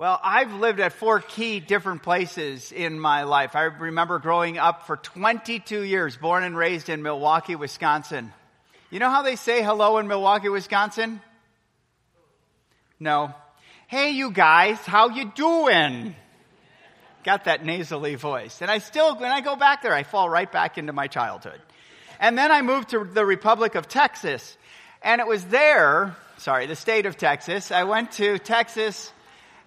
Well, I've lived at four key different places in my life. I remember growing up for 22 years, born and raised in Milwaukee, Wisconsin. You know how they say hello in Milwaukee, Wisconsin? No. Hey, you guys, how you doing? Got that nasally voice. And I still, when I go back there, I fall right back into my childhood. And then I moved to the Republic of Texas. And it was there, sorry, the state of Texas. I went to Texas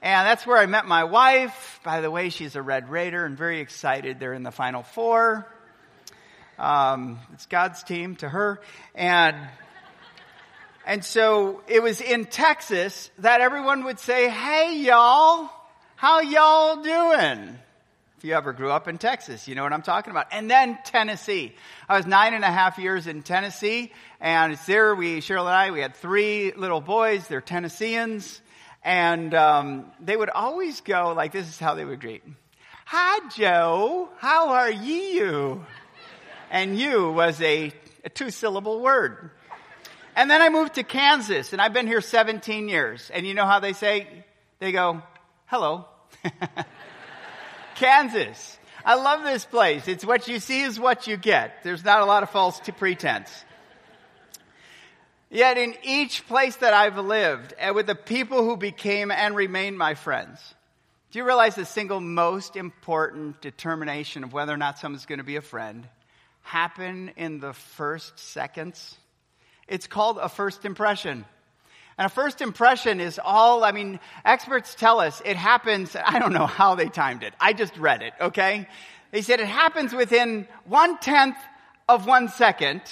and that's where I met my wife. By the way, she's a Red Raider and very excited. They're in the Final Four. Um, it's God's team to her. And, and so it was in Texas that everyone would say, Hey, y'all, how y'all doing? If you ever grew up in Texas, you know what I'm talking about. And then Tennessee. I was nine and a half years in Tennessee, and it's there we, Cheryl and I, we had three little boys. They're Tennesseans. And um, they would always go like this is how they would greet. Hi, Joe. How are you? And you was a, a two syllable word. And then I moved to Kansas and I've been here 17 years. And you know how they say? They go, hello. Kansas. I love this place. It's what you see is what you get. There's not a lot of false pretense. Yet in each place that I've lived, and with the people who became and remain my friends, do you realize the single most important determination of whether or not someone's going to be a friend happen in the first seconds? It's called a first impression. And a first impression is all, I mean, experts tell us it happens, I don't know how they timed it. I just read it, okay? They said it happens within one tenth of one second,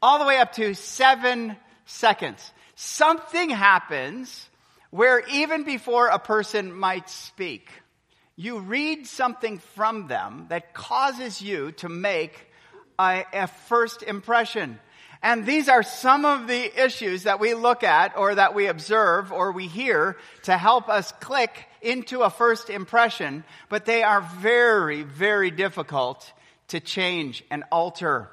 all the way up to seven seconds. Something happens where even before a person might speak, you read something from them that causes you to make a, a, first impression. And these are some of the issues that we look at or that we observe or we hear to help us click into a first impression, but they are very, very difficult to change and alter.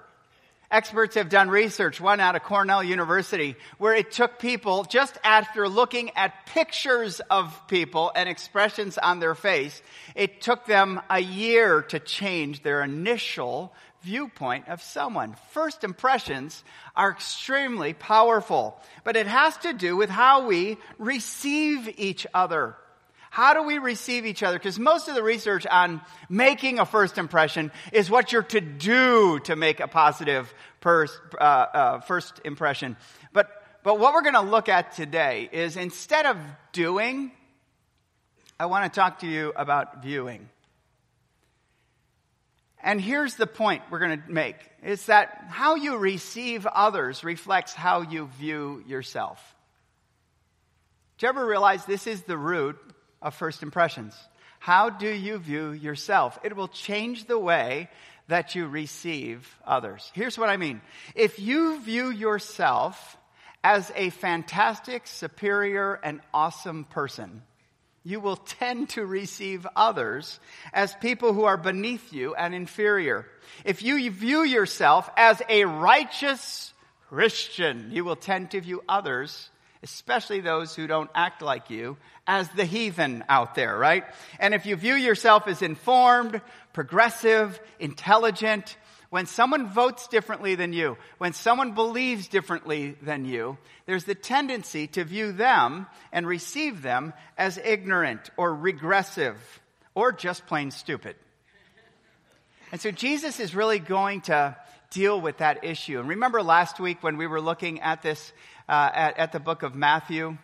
Experts have done research, one out of Cornell University, where it took people just after looking at pictures of people and expressions on their face, it took them a year to change their initial viewpoint of someone. First impressions are extremely powerful, but it has to do with how we receive each other. How do we receive each other? Because most of the research on making a first impression is what you're to do to make a positive first, uh, uh, first impression. But, but what we're going to look at today is instead of doing, I want to talk to you about viewing. And here's the point we're going to make. It's that how you receive others reflects how you view yourself. Do you ever realize this is the root of first impressions. How do you view yourself? It will change the way that you receive others. Here's what I mean. If you view yourself as a fantastic, superior, and awesome person, you will tend to receive others as people who are beneath you and inferior. If you view yourself as a righteous Christian, you will tend to view others especially those who don't act like you, as the heathen out there, right? And if you view yourself as informed, progressive, intelligent, when someone votes differently than you, when someone believes differently than you, there's the tendency to view them and receive them as ignorant or regressive or just plain stupid. And so Jesus is really going to deal with that issue. And remember last week when we were looking at this uh, at, at the book of Matthew,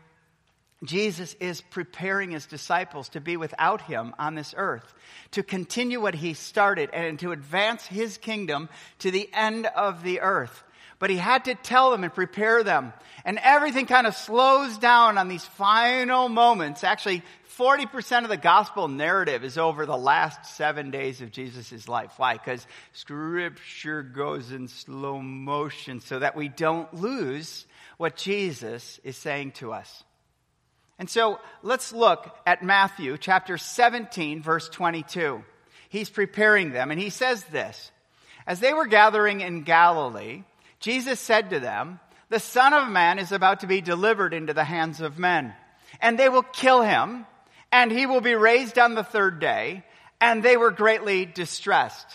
Jesus is preparing his disciples to be without him on this earth, to continue what he started and to advance his kingdom to the end of the earth. But he had to tell them and prepare them. And everything kind of slows down on these final moments. Actually, 40% of the gospel narrative is over the last seven days of Jesus' life. Why? Because scripture goes in slow motion so that we don't lose what Jesus is saying to us. And so let's look at Matthew chapter 17, verse 22. He's preparing them, and he says this As they were gathering in Galilee, Jesus said to them, The Son of Man is about to be delivered into the hands of men, and they will kill him and he will be raised on the third day. And they were greatly distressed.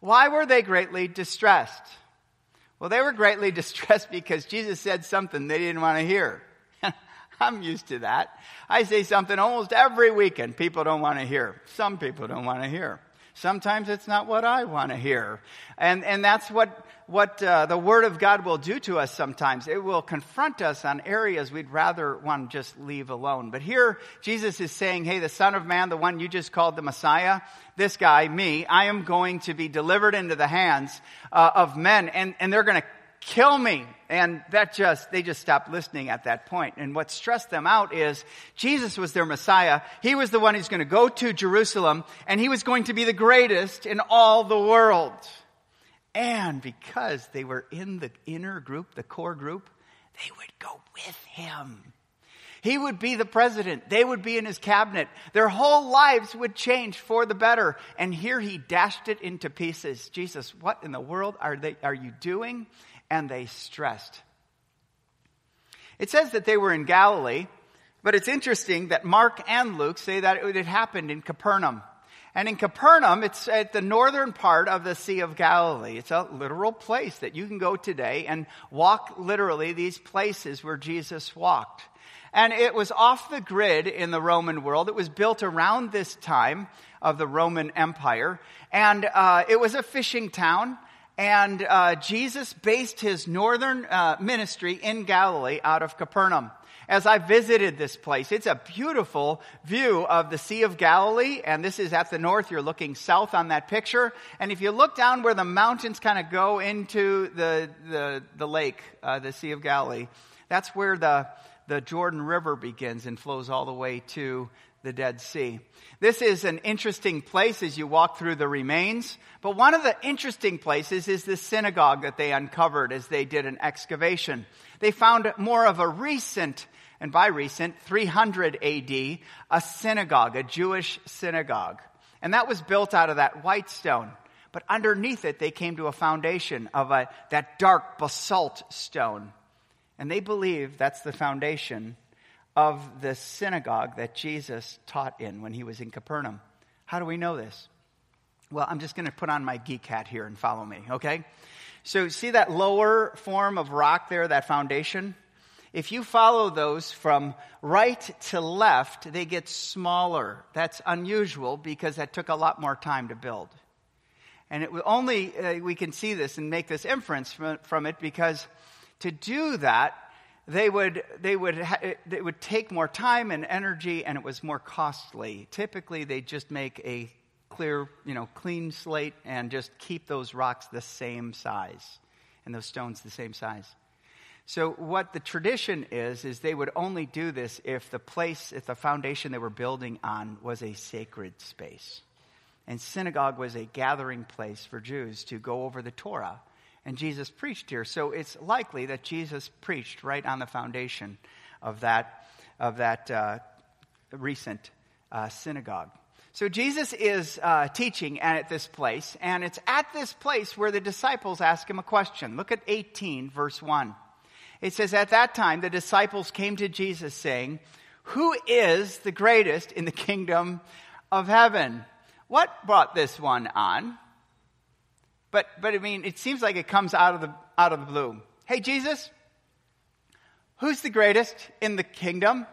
Why were they greatly distressed? Well, they were greatly distressed because Jesus said something they didn't want to hear. I'm used to that. I say something almost every weekend people don't want to hear. Some people don't want to hear. Sometimes it's not what I want to hear. And, and that's what, what uh, the Word of God will do to us sometimes. It will confront us on areas we'd rather want to just leave alone. But here, Jesus is saying, hey, the Son of Man, the one you just called the Messiah, this guy, me, I am going to be delivered into the hands uh, of men, and, and they're going to kill me. And that just, they just stopped listening at that point. And what stressed them out is Jesus was their Messiah. He was the one who's going to go to Jerusalem and he was going to be the greatest in all the world. And because they were in the inner group, the core group, they would go with him. He would be the president. They would be in his cabinet. Their whole lives would change for the better. And here he dashed it into pieces. Jesus, what in the world are they, are you doing? and they stressed. It says that they were in Galilee, but it's interesting that Mark and Luke say that it happened in Capernaum. And in Capernaum, it's at the northern part of the Sea of Galilee. It's a literal place that you can go today and walk literally these places where Jesus walked. And it was off the grid in the Roman world. It was built around this time of the Roman Empire. And uh, it was a fishing town. And uh, Jesus based his northern uh, ministry in Galilee out of Capernaum. As I visited this place, it's a beautiful view of the Sea of Galilee, and this is at the north. You're looking south on that picture. And if you look down where the mountains kind of go into the, the, the lake, uh, the Sea of Galilee, that's where the, the Jordan River begins and flows all the way to the Dead Sea. This is an interesting place as you walk through the remains. But one of the interesting places is the synagogue that they uncovered as they did an excavation. They found more of a recent, and by recent, 300 AD, a synagogue, a Jewish synagogue. And that was built out of that white stone. But underneath it, they came to a foundation of a, that dark basalt stone. And they believe that's the foundation of the synagogue that Jesus taught in when he was in Capernaum. How do we know this? Well, I'm just going to put on my geek hat here and follow me, okay? So, see that lower form of rock there, that foundation? If you follow those from right to left, they get smaller. That's unusual because that took a lot more time to build. And it only uh, we can see this and make this inference from, from it because to do that, they would, they would, ha- it would take more time and energy and it was more costly. Typically, they just make a clear, you know, clean slate and just keep those rocks the same size and those stones the same size. So what the tradition is, is they would only do this if the place, if the foundation they were building on was a sacred space. And synagogue was a gathering place for Jews to go over the Torah and Jesus preached here. So it's likely that Jesus preached right on the foundation of that, of that uh, recent uh, synagogue. So Jesus is uh, teaching at this place, and it's at this place where the disciples ask him a question. Look at 18, verse 1. It says, At that time, the disciples came to Jesus saying, Who is the greatest in the kingdom of heaven? What brought this one on? But, but I mean, it seems like it comes out of the, out of the blue. Hey, Jesus, who's the greatest in the kingdom?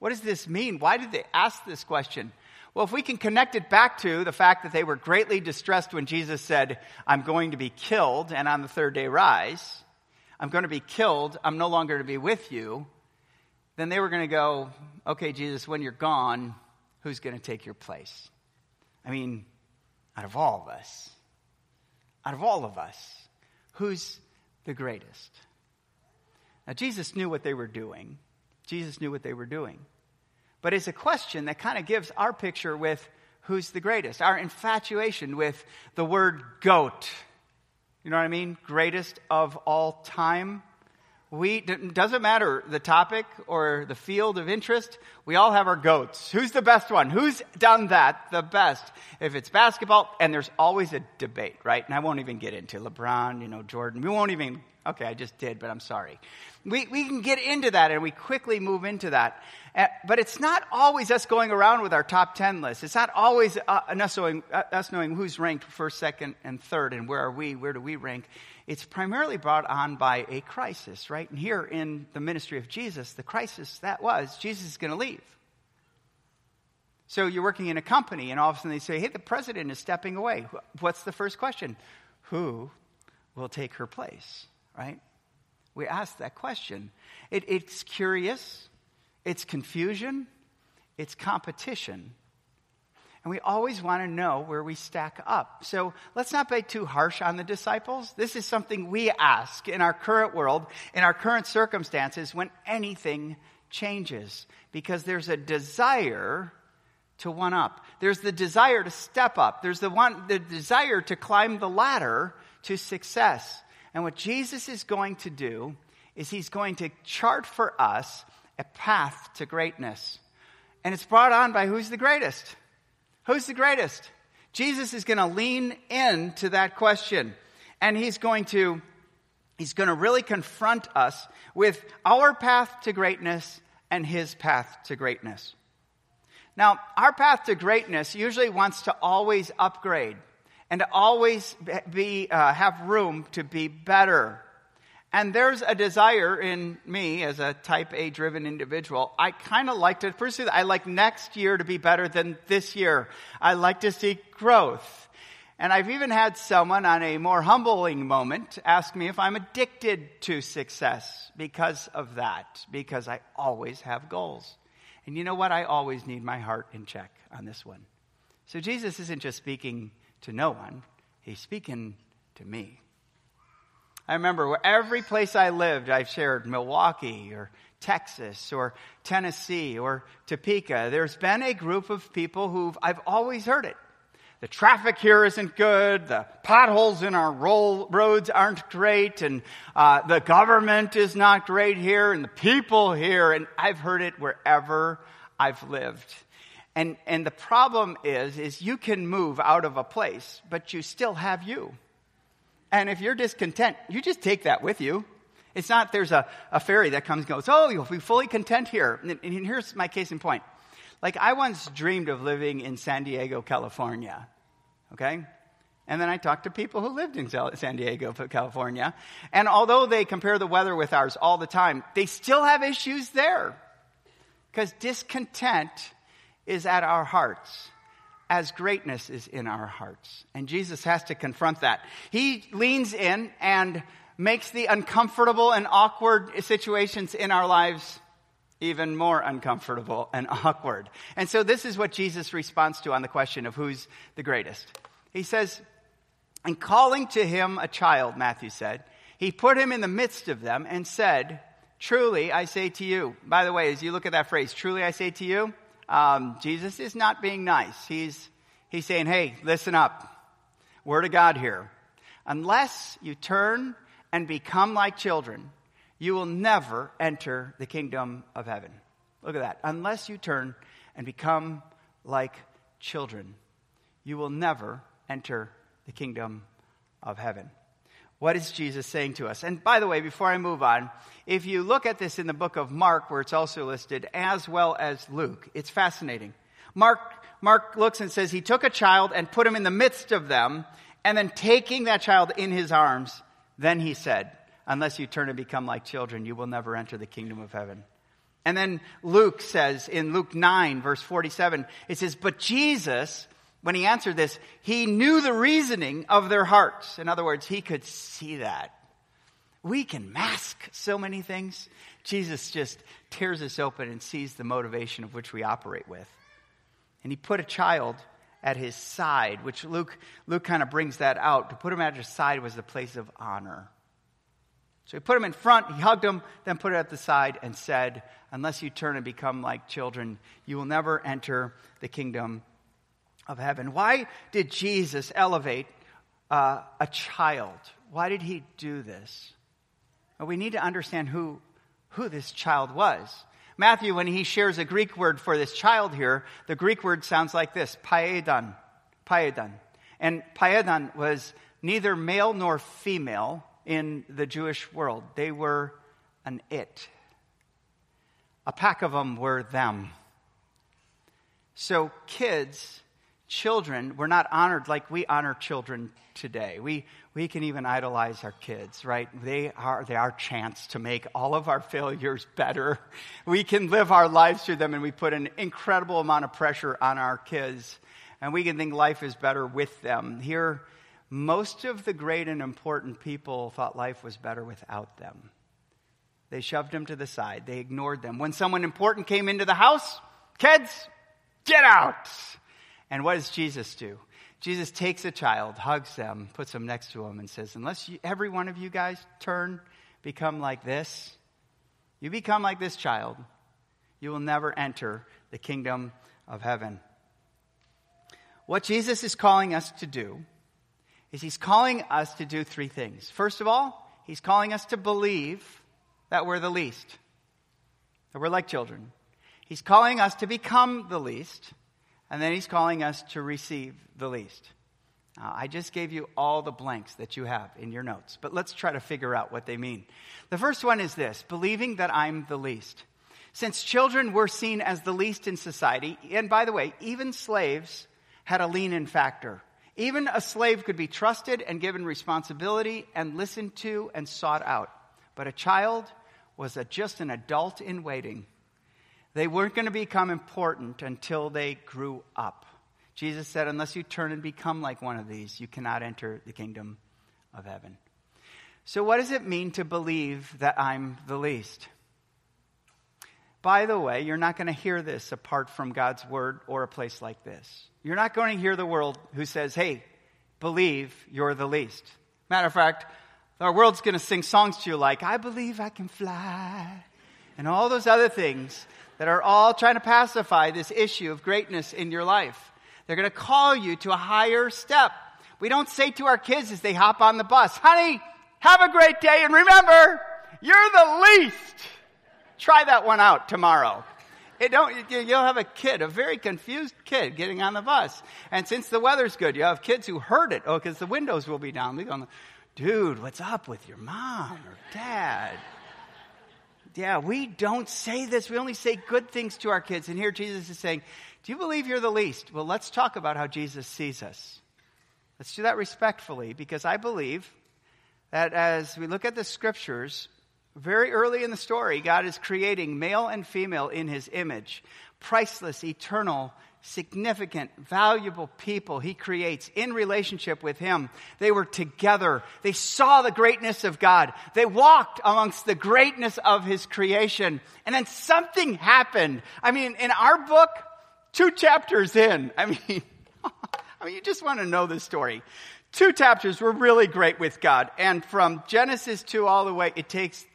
What does this mean? Why did they ask this question? Well, if we can connect it back to the fact that they were greatly distressed when Jesus said, I'm going to be killed and on the third day rise, I'm going to be killed, I'm no longer to be with you, then they were going to go, okay, Jesus, when you're gone, who's going to take your place? I mean, out of all of us, out of all of us, who's the greatest? Now, Jesus knew what they were doing. Jesus knew what they were doing. But it's a question that kind of gives our picture with who's the greatest, our infatuation with the word goat. You know what I mean? Greatest of all time. We, doesn't matter the topic or the field of interest, we all have our goats. Who's the best one? Who's done that the best? If it's basketball, and there's always a debate, right? And I won't even get into LeBron, you know, Jordan. We won't even Okay, I just did, but I'm sorry. We, we can get into that and we quickly move into that. Uh, but it's not always us going around with our top 10 list. It's not always uh, us, knowing, uh, us knowing who's ranked first, second, and third and where are we, where do we rank. It's primarily brought on by a crisis, right? And here in the ministry of Jesus, the crisis that was Jesus is going to leave. So you're working in a company, and all of a sudden they say, hey, the president is stepping away. What's the first question? Who will take her place, right? We ask that question. It, it's curious, it's confusion, it's competition. And we always want to know where we stack up. So let's not be too harsh on the disciples. This is something we ask in our current world, in our current circumstances, when anything changes. Because there's a desire to one up. There's the desire to step up. There's the one, the desire to climb the ladder to success. And what Jesus is going to do is he's going to chart for us a path to greatness. And it's brought on by who's the greatest? Who's the greatest? Jesus is going to lean into that question. And he's going to, he's going to really confront us with our path to greatness and his path to greatness. Now, our path to greatness usually wants to always upgrade and to always be, uh, have room to be better. And there's a desire in me as a type A driven individual. I kind of like to pursue that. I like next year to be better than this year. I like to see growth. And I've even had someone on a more humbling moment ask me if I'm addicted to success because of that, because I always have goals. And you know what? I always need my heart in check on this one. So Jesus isn't just speaking to no one, he's speaking to me. I remember every place I lived, I've shared Milwaukee or Texas or Tennessee or Topeka. There's been a group of people who I've always heard it. The traffic here isn't good. The potholes in our roll, roads aren't great. And uh, the government is not great here. And the people here. And I've heard it wherever I've lived. And, and the problem is, is you can move out of a place, but you still have you. And if you're discontent, you just take that with you. It's not there's a, a fairy that comes and goes, oh, you'll be fully content here. And, and here's my case in point. Like, I once dreamed of living in San Diego, California. Okay? And then I talked to people who lived in San Diego, California. And although they compare the weather with ours all the time, they still have issues there. Because discontent is at our hearts as greatness is in our hearts. And Jesus has to confront that. He leans in and makes the uncomfortable and awkward situations in our lives even more uncomfortable and awkward. And so this is what Jesus responds to on the question of who's the greatest. He says, and calling to him a child, Matthew said, he put him in the midst of them and said, Truly I say to you. By the way, as you look at that phrase, truly I say to you, um, Jesus is not being nice. He's, he's saying, hey, listen up. Word of God here. Unless you turn and become like children, you will never enter the kingdom of heaven. Look at that. Unless you turn and become like children, you will never enter the kingdom of heaven. What is Jesus saying to us? And by the way, before I move on, if you look at this in the book of Mark, where it's also listed, as well as Luke, it's fascinating. Mark, Mark looks and says he took a child and put him in the midst of them, and then taking that child in his arms, then he said, unless you turn and become like children, you will never enter the kingdom of heaven. And then Luke says in Luke 9, verse 47, it says, But Jesus, when he answered this, he knew the reasoning of their hearts. In other words, he could see that. We can mask so many things. Jesus just tears us open and sees the motivation of which we operate with. And he put a child at his side, which Luke, Luke kind of brings that out. To put him at his side was the place of honor. So he put him in front, he hugged him, then put it at the side and said, Unless you turn and become like children, you will never enter the kingdom of heaven. Why did Jesus elevate uh, a child? Why did he do this? Well, we need to understand who, who this child was. Matthew, when he shares a Greek word for this child here, the Greek word sounds like this, paedon. Paedon. And paedon was neither male nor female in the Jewish world. They were an it. A pack of them were them. So kids, children, were not honored like we honor children today. We, we can even idolize our kids, right? They are, they are our chance to make all of our failures better. We can live our lives through them and we put an incredible amount of pressure on our kids and we can think life is better with them. Here, most of the great and important people thought life was better without them. They shoved them to the side. They ignored them. When someone important came into the house, kids, get out. And what does Jesus do? Jesus takes a child, hugs them, puts them next to him, and says, Unless you, every one of you guys turn, become like this, you become like this child, you will never enter the kingdom of heaven. What Jesus is calling us to do is he's calling us to do three things. First of all, he's calling us to believe that we're the least, that we're like children. He's calling us to become the least, and then he's calling us to receive the least. Uh, I just gave you all the blanks that you have in your notes, but let's try to figure out what they mean. The first one is this believing that I'm the least. Since children were seen as the least in society, and by the way, even slaves had a lean in factor. Even a slave could be trusted and given responsibility and listened to and sought out. But a child was a, just an adult in waiting. They weren't going to become important until they grew up. Jesus said, Unless you turn and become like one of these, you cannot enter the kingdom of heaven. So, what does it mean to believe that I'm the least? By the way, you're not going to hear this apart from God's word or a place like this. You're not going to hear the world who says, hey, believe you're the least. Matter of fact, our world's going to sing songs to you like, I believe I can fly, and all those other things that are all trying to pacify this issue of greatness in your life. They're going to call you to a higher step. We don't say to our kids as they hop on the bus, honey, have a great day, and remember, you're the least. Try that one out tomorrow. It don't, you'll have a kid, a very confused kid getting on the bus. And since the weather's good, you have kids who heard it. Oh, because the windows will be down. They go, dude, what's up with your mom or dad? Yeah, we don't say this. We only say good things to our kids. And here Jesus is saying, do you believe you're the least? Well, let's talk about how Jesus sees us. Let's do that respectfully because I believe that as we look at the scriptures, very early in the story, God is creating male and female in his image. Priceless, eternal, significant, valuable people he creates in relationship with him. They were together. They saw the greatness of God. They walked amongst the greatness of his creation. And then something happened. I mean, in our book, two chapters in, I mean, I mean, you just want to know the story. Two chapters were really great with God. And from Genesis 2 all the way, it takes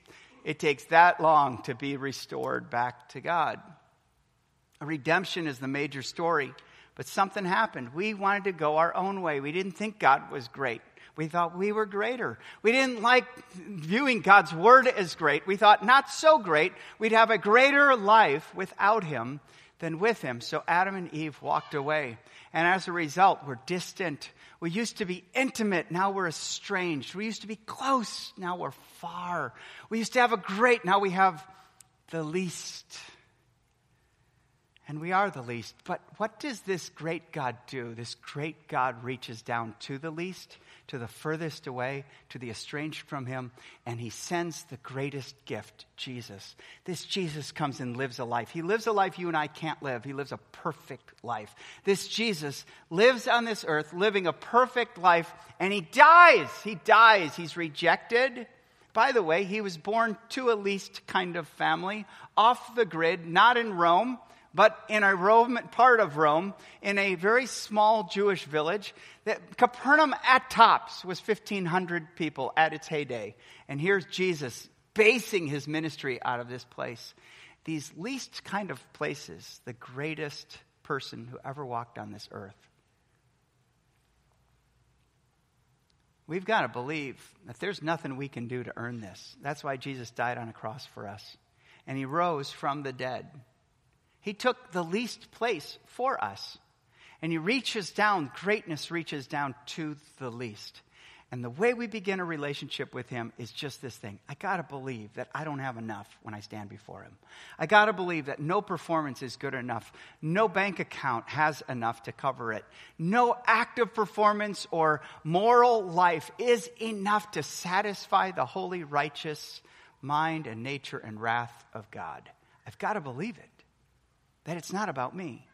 it takes that long to be restored back to God. Redemption is the major story, but something happened. We wanted to go our own way. We didn't think God was great. We thought we were greater. We didn't like viewing God's word as great. We thought not so great. We'd have a greater life without him than with him. So Adam and Eve walked away. And as a result, we're distant. We used to be intimate. Now we're estranged. We used to be close. Now we're far. We used to have a great. Now we have the least. And we are the least. But what does this great God do? This great God reaches down to the least, to the furthest away, to the estranged from him, and he sends the greatest gift, Jesus. This Jesus comes and lives a life. He lives a life you and I can't live. He lives a perfect life. This Jesus lives on this earth, living a perfect life, and he dies. He dies. He's rejected. By the way, he was born to a least kind of family, off the grid, not in Rome but in a Roman part of Rome, in a very small Jewish village, that Capernaum at tops was 1,500 people at its heyday. And here's Jesus basing his ministry out of this place. These least kind of places, the greatest person who ever walked on this earth. We've got to believe that there's nothing we can do to earn this. That's why Jesus died on a cross for us. And he rose from the dead. He took the least place for us. And he reaches down, greatness reaches down to the least. And the way we begin a relationship with Him is just this thing. I got to believe that I don't have enough when I stand before Him. I got to believe that no performance is good enough. No bank account has enough to cover it. No act of performance or moral life is enough to satisfy the holy, righteous mind and nature and wrath of God. I've got to believe it, that it's not about me.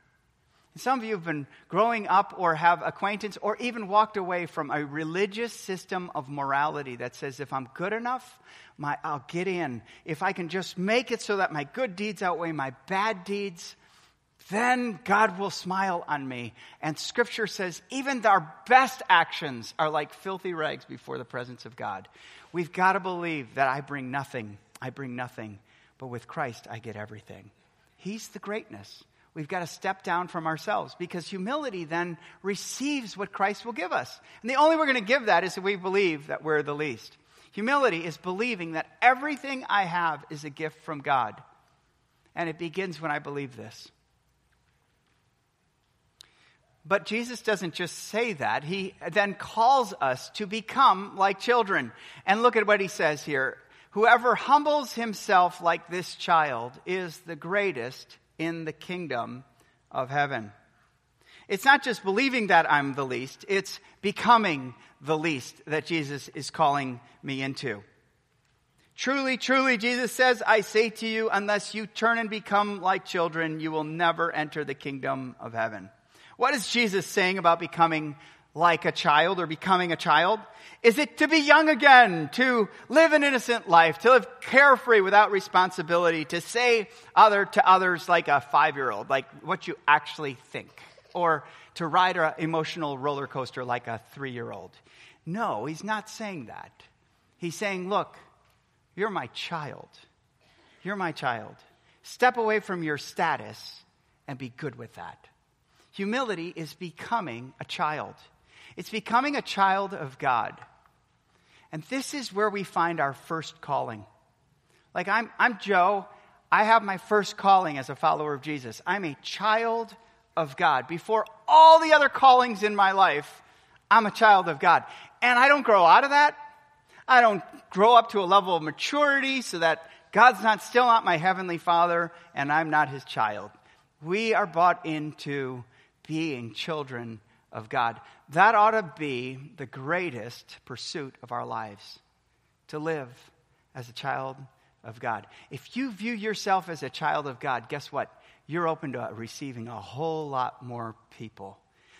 Some of you have been growing up or have acquaintance or even walked away from a religious system of morality that says if I'm good enough, my, I'll get in. If I can just make it so that my good deeds outweigh my bad deeds, then God will smile on me. And scripture says even our best actions are like filthy rags before the presence of God. We've got to believe that I bring nothing. I bring nothing. But with Christ, I get everything. He's the greatness. We've got to step down from ourselves because humility then receives what Christ will give us. And the only way we're going to give that is if we believe that we're the least. Humility is believing that everything I have is a gift from God. And it begins when I believe this. But Jesus doesn't just say that. He then calls us to become like children. And look at what he says here. Whoever humbles himself like this child is the greatest in the kingdom of heaven. It's not just believing that I'm the least, it's becoming the least that Jesus is calling me into. Truly, truly, Jesus says, I say to you, unless you turn and become like children, you will never enter the kingdom of heaven. What is Jesus saying about becoming like a child or becoming a child? Is it to be young again, to live an innocent life, to live carefree without responsibility, to say other to others like a five year old, like what you actually think, or to ride an emotional roller coaster like a three year old? No, he's not saying that. He's saying, look, you're my child. You're my child. Step away from your status and be good with that. Humility is becoming a child. It's becoming a child of God. And this is where we find our first calling. Like, I'm, I'm Joe. I have my first calling as a follower of Jesus. I'm a child of God. Before all the other callings in my life, I'm a child of God. And I don't grow out of that. I don't grow up to a level of maturity so that God's not still not my heavenly father and I'm not his child. We are brought into being children of God. That ought to be the greatest pursuit of our lives to live as a child of God. If you view yourself as a child of God, guess what? You're open to receiving a whole lot more people.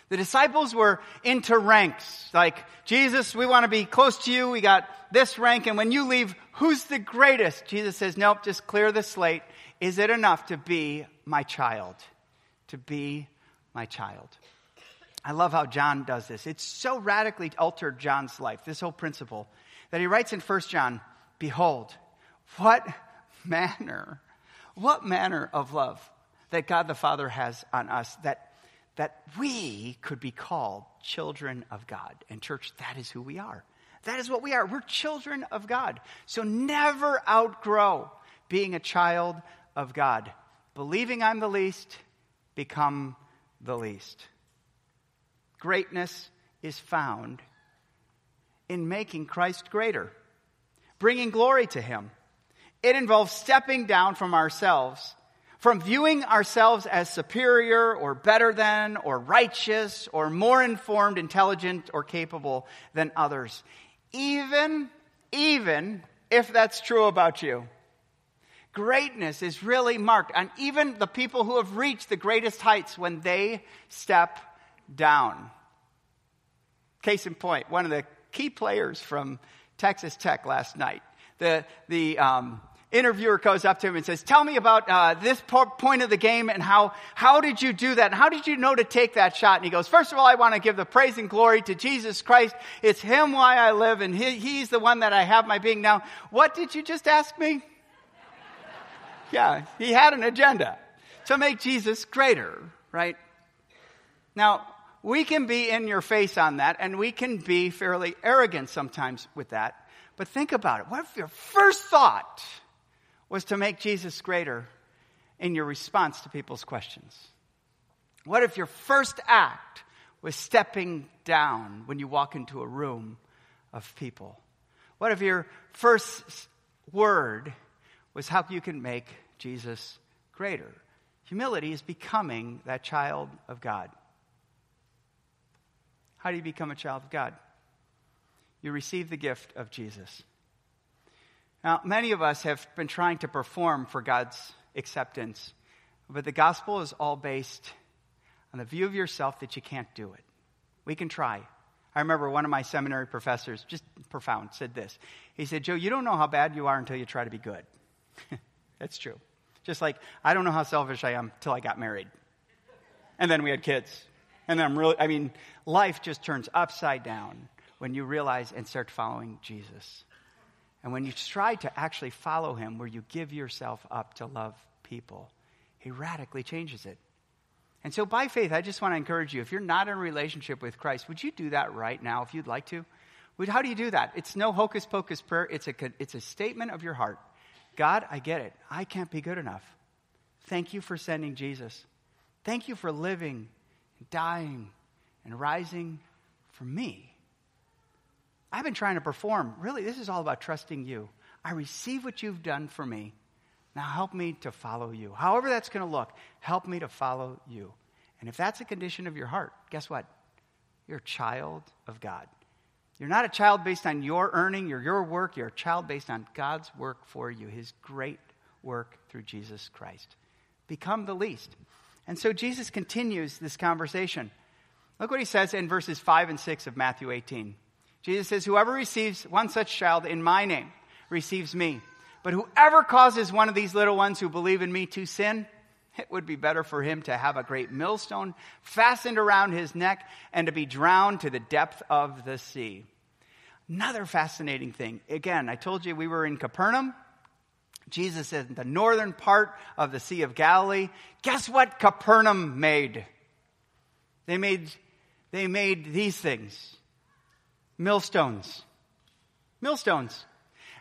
The disciples were into ranks. Like, Jesus, we want to be close to you. We got this rank. And when you leave, who's the greatest? Jesus says, nope, just clear the slate. Is it enough to be my child? To be my child. I love how John does this. It's so radically altered John's life, this whole principle, that he writes in 1 John, Behold, what manner, what manner of love that God the Father has on us that, that we could be called children of God. And, church, that is who we are. That is what we are. We're children of God. So never outgrow being a child of God. Believing I'm the least, become the least. Greatness is found in making Christ greater, bringing glory to Him. It involves stepping down from ourselves, from viewing ourselves as superior or better than or righteous or more informed, intelligent, or capable than others. Even, even if that's true about you. Greatness is really marked on even the people who have reached the greatest heights when they step down. Case in point, one of the key players from Texas Tech last night, the, the um, interviewer goes up to him and says, Tell me about uh, this point of the game and how, how did you do that? And how did you know to take that shot? And he goes, First of all, I want to give the praise and glory to Jesus Christ. It's Him why I live, and he, He's the one that I have my being. Now, what did you just ask me? yeah, he had an agenda to make Jesus greater, right? Now, we can be in your face on that, and we can be fairly arrogant sometimes with that. But think about it. What if your first thought was to make Jesus greater in your response to people's questions? What if your first act was stepping down when you walk into a room of people? What if your first word was how you can make Jesus greater? Humility is becoming that child of God. How do you become a child of God? You receive the gift of Jesus. Now, many of us have been trying to perform for God's acceptance, but the gospel is all based on the view of yourself that you can't do it. We can try. I remember one of my seminary professors, just profound, said this. He said, Joe, you don't know how bad you are until you try to be good. That's true. Just like I don't know how selfish I am until I got married. And then we had kids. And I'm really, I mean, life just turns upside down when you realize and start following Jesus. And when you try to actually follow him, where you give yourself up to love people, he radically changes it. And so, by faith, I just want to encourage you if you're not in a relationship with Christ, would you do that right now if you'd like to? How do you do that? It's no hocus pocus prayer, it's a, it's a statement of your heart. God, I get it. I can't be good enough. Thank you for sending Jesus. Thank you for living, dying, and rising for me. I've been trying to perform. Really, this is all about trusting you. I receive what you've done for me. Now help me to follow you. However that's going to look, help me to follow you. And if that's a condition of your heart, guess what? You're a child of God. You're not a child based on your earning or your work. You're a child based on God's work for you, his great work through Jesus Christ. Become the least. And so Jesus continues this conversation. Look what he says in verses 5 and 6 of Matthew 18. Jesus says, Whoever receives one such child in my name receives me. But whoever causes one of these little ones who believe in me to sin, it would be better for him to have a great millstone fastened around his neck and to be drowned to the depth of the sea. Another fascinating thing. Again, I told you we were in Capernaum. Jesus is in the northern part of the Sea of Galilee. Guess what Capernaum made? They made, they made these things millstones. Millstones.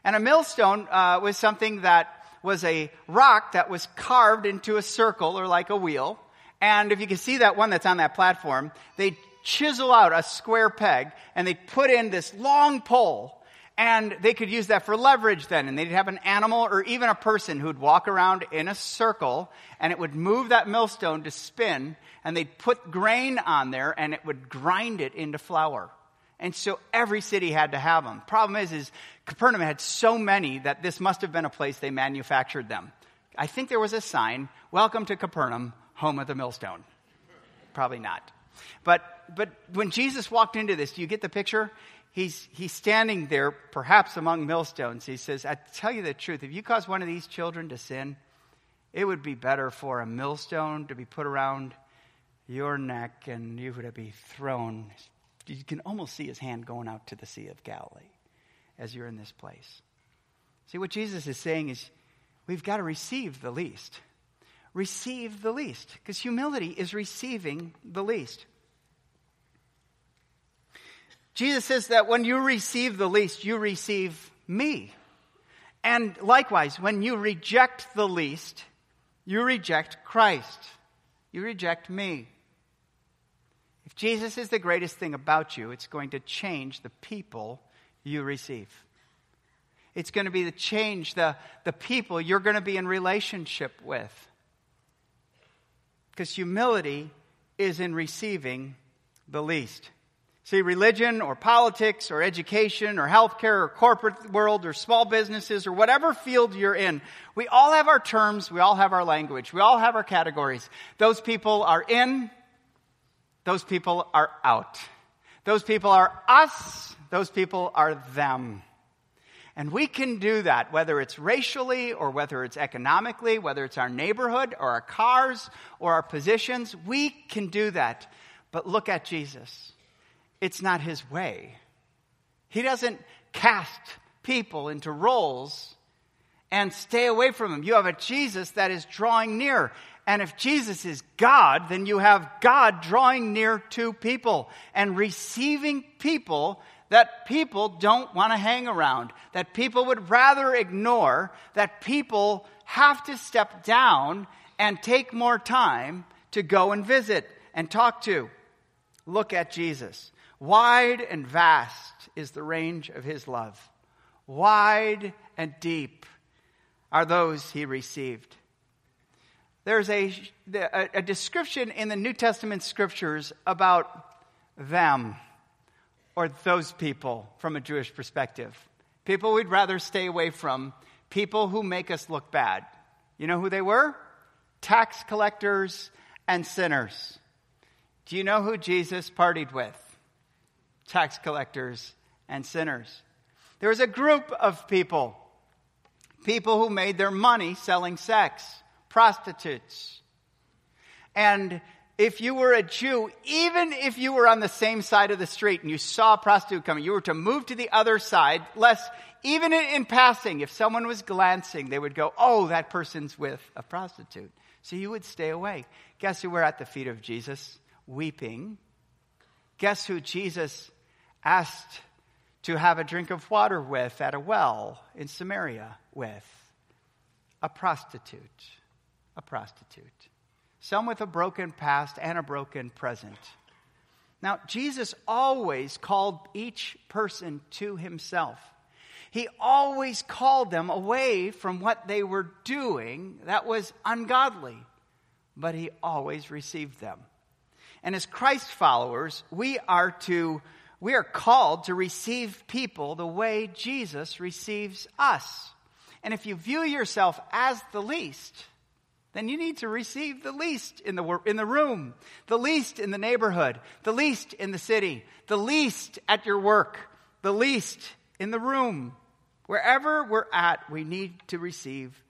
And a millstone uh, was something that was a rock that was carved into a circle or like a wheel. And if you can see that one that's on that platform, they chisel out a square peg and they put in this long pole and they could use that for leverage then. And they'd have an animal or even a person who'd walk around in a circle and it would move that millstone to spin and they'd put grain on there and it would grind it into flour. And so every city had to have them. Problem is, is Capernaum had so many that this must have been a place they manufactured them. I think there was a sign, welcome to Capernaum, home of the millstone. Probably not. But, but when Jesus walked into this, do you get the picture? He's, he's standing there, perhaps among millstones. He says, I tell you the truth, if you cause one of these children to sin, it would be better for a millstone to be put around your neck and you would be thrown you can almost see his hand going out to the Sea of Galilee as you're in this place. See, what Jesus is saying is we've got to receive the least. Receive the least, because humility is receiving the least. Jesus says that when you receive the least, you receive me. And likewise, when you reject the least, you reject Christ. You reject me. If Jesus is the greatest thing about you, it's going to change the people you receive. It's going to be the change the, the people you're going to be in relationship with. Because humility is in receiving the least. See, religion or politics or education or healthcare or corporate world or small businesses or whatever field you're in, we all have our terms, we all have our language, we all have our categories. Those people are in, those people are out. Those people are us. Those people are them. And we can do that, whether it's racially or whether it's economically, whether it's our neighborhood or our cars or our positions. We can do that. But look at Jesus. It's not his way. He doesn't cast people into roles and stay away from them. You have a Jesus that is drawing near. And if Jesus is God, then you have God drawing near to people and receiving people that people don't want to hang around, that people would rather ignore, that people have to step down and take more time to go and visit and talk to. Look at Jesus. Wide and vast is the range of his love. Wide and deep are those he received. There's a, a, description in the New Testament scriptures about them or those people from a Jewish perspective. People we'd rather stay away from, people who make us look bad. You know who they were? Tax collectors and sinners. Do you know who Jesus partied with? Tax collectors and sinners. There was a group of people, people who made their money selling sex, prostitutes. And if you were a Jew, even if you were on the same side of the street and you saw a prostitute coming, you were to move to the other side, lest even in passing, if someone was glancing, they would go, oh, that person's with a prostitute. So you would stay away. Guess who were at the feet of Jesus, weeping? Guess who Jesus asked to have a drink of water with at a well in Samaria with? A prostitute. A prostitute. Some with a broken past and a broken present. Now, Jesus always called each person to himself. He always called them away from what they were doing that was ungodly, but he always received them. And as Christ followers, we are to we are called to receive people the way Jesus receives us. And if you view yourself as the least, then you need to receive the least in the, in the room, the least in the neighborhood, the least in the city, the least at your work, the least in the room. Wherever we're at, we need to receive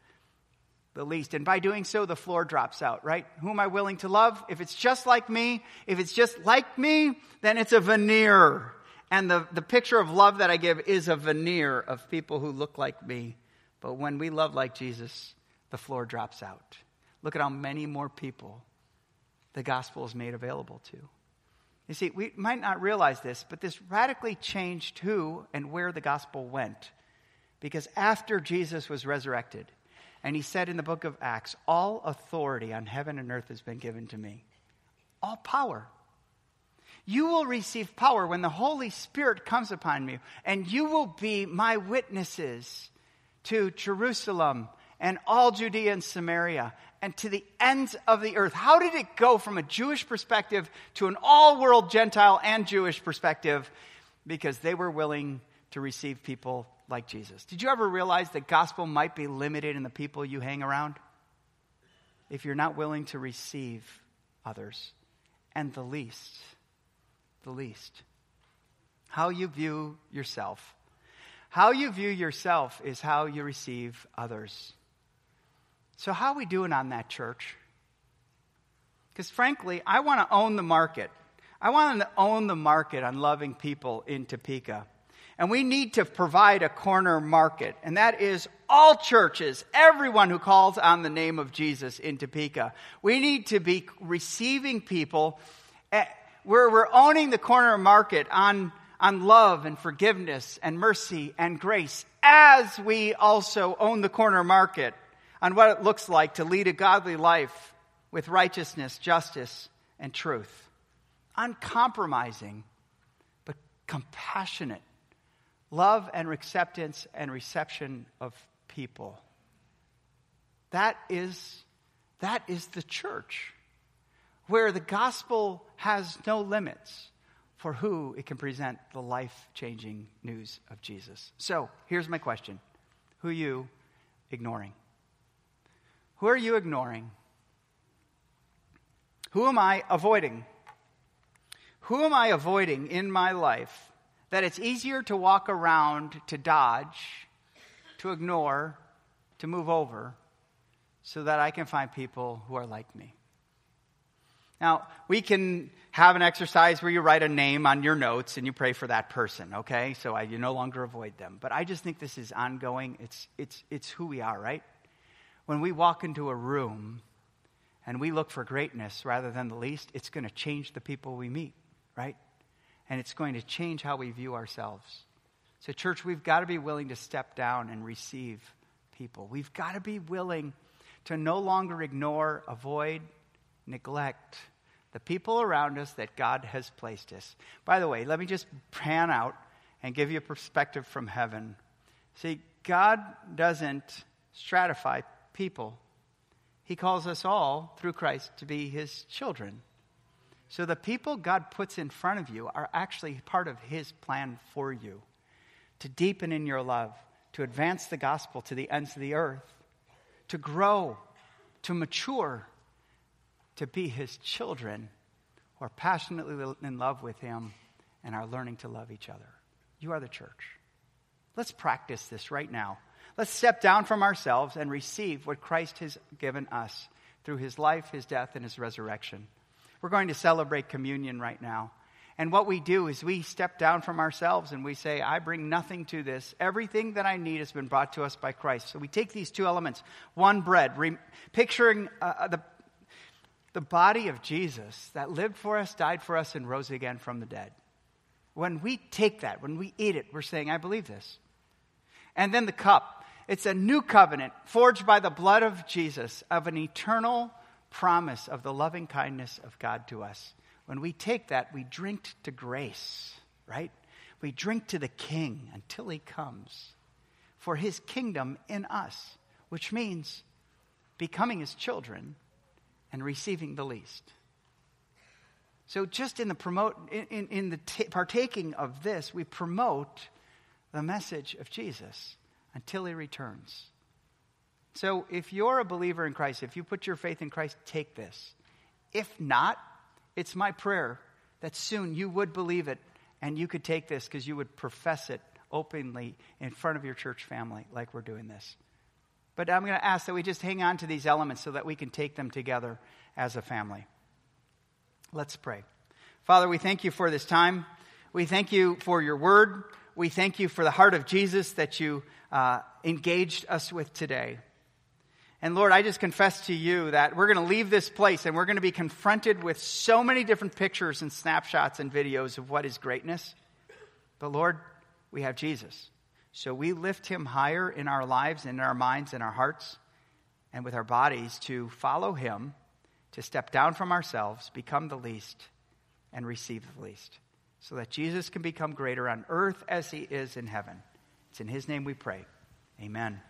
the least. And by doing so, the floor drops out, right? Who am I willing to love? If it's just like me, if it's just like me, then it's a veneer. And the, the picture of love that I give is a veneer of people who look like me. But when we love like Jesus, the floor drops out. Look at how many more people the gospel is made available to. You see, we might not realize this, but this radically changed who and where the gospel went. Because after Jesus was resurrected, and he said in the book of Acts, All authority on heaven and earth has been given to me. All power. You will receive power when the Holy Spirit comes upon you, and you will be my witnesses to Jerusalem and all Judea and Samaria and to the ends of the earth. How did it go from a Jewish perspective to an all world Gentile and Jewish perspective? Because they were willing to receive people like Jesus. Did you ever realize that gospel might be limited in the people you hang around? If you're not willing to receive others. And the least, the least. How you view yourself. How you view yourself is how you receive others. So, how are we doing on that, church? Because frankly, I want to own the market. I want to own the market on loving people in Topeka. And we need to provide a corner market, and that is all churches, everyone who calls on the name of Jesus in Topeka. We need to be receiving people eh, where we're owning the corner market on, on love and forgiveness and mercy and grace, as we also own the corner market on what it looks like to lead a godly life with righteousness, justice, and truth. Uncompromising, but compassionate love and acceptance and reception of people. That is, that is the church, where the gospel has no limits for who it can present the life changing news of Jesus. So here's my question Who are you ignoring? Who are you ignoring? Who am I avoiding? Who am I avoiding in my life that it's easier to walk around, to dodge, to ignore, to move over, so that I can find people who are like me. Now, we can have an exercise where you write a name on your notes and you pray for that person, okay? So I, you no longer avoid them. But I just think this is ongoing. It's, it's, it's who we are, right? When we walk into a room and we look for greatness rather than the least, it's going to change the people we meet, right? And it's going to change how we view ourselves. So, church, we've got to be willing to step down and receive people. We've got to be willing to no longer ignore, avoid, neglect, the people around us that God has placed us. By the way, let me just pan out and give you a perspective from heaven. See, God doesn't stratify people, He calls us all through Christ to be His children. So the people God puts in front of you are actually part of His plan for you to deepen in your love, to advance the gospel to the ends of the earth, to grow, to mature, to be His children who are passionately in love with Him and are learning to love each other. You are the church. Let's practice this right now. Let's step down from ourselves and receive what Christ has given us through his life, his death, and his resurrection. We're going to celebrate communion right now. And what we do is we step down from ourselves and we say, I bring nothing to this. Everything that I need has been brought to us by Christ. So we take these two elements one bread, re- picturing uh, uh the, the body of Jesus that lived for us, died for us, and rose again from the dead. When we take that, when we eat it, we're saying, I believe this. And then the cup. It's a new covenant forged by the blood of Jesus of an eternal promise of the loving kindness of God to us. When we take that, we drink to grace, right? We drink to the King until he comes for his kingdom in us, which means becoming his children and receiving the least. So, just in the promote, in, in, the t- partaking of this, we promote the message of Jesus until he returns. So, if you're a believer in Christ, if you put your faith in Christ, take this. If not, it's my prayer that soon you would believe it and you could take this because you would profess it openly in front of your church family, like we're doing this. But I'm going to ask that we just hang on to these elements so that we can take them together as a family. Let's pray. Father, we thank you for this time. We thank you for your word. We thank you for the heart of Jesus that you uh, engaged us with today. And Lord, I just confess to you that we're going to leave this place and we're going to be confronted with so many different pictures and snapshots and videos of what is greatness. But Lord, we have Jesus. So we lift him higher in our lives, in our minds, in our hearts, and with our bodies to follow him, to step down from ourselves, become the least, and receive the least so that Jesus can become greater on earth as he is in heaven. It's in his name we pray. Amen.